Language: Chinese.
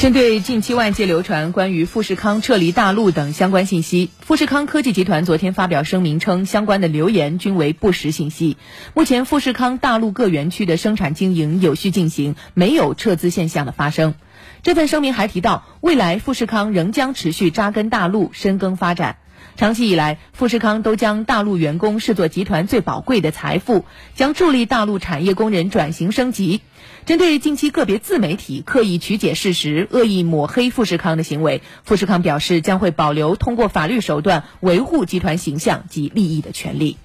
针对近期外界流传关于富士康撤离大陆等相关信息，富士康科技集团昨天发表声明称，相关的流言均为不实信息。目前，富士康大陆各园区的生产经营有序进行，没有撤资现象的发生。这份声明还提到，未来富士康仍将持续扎根大陆，深耕发展。长期以来，富士康都将大陆员工视作集团最宝贵的财富，将助力大陆产业工人转型升级。针对近期个别自媒体刻意曲解事实、恶意抹黑富士康的行为，富士康表示将会保留通过法律手段维护集团形象及利益的权利。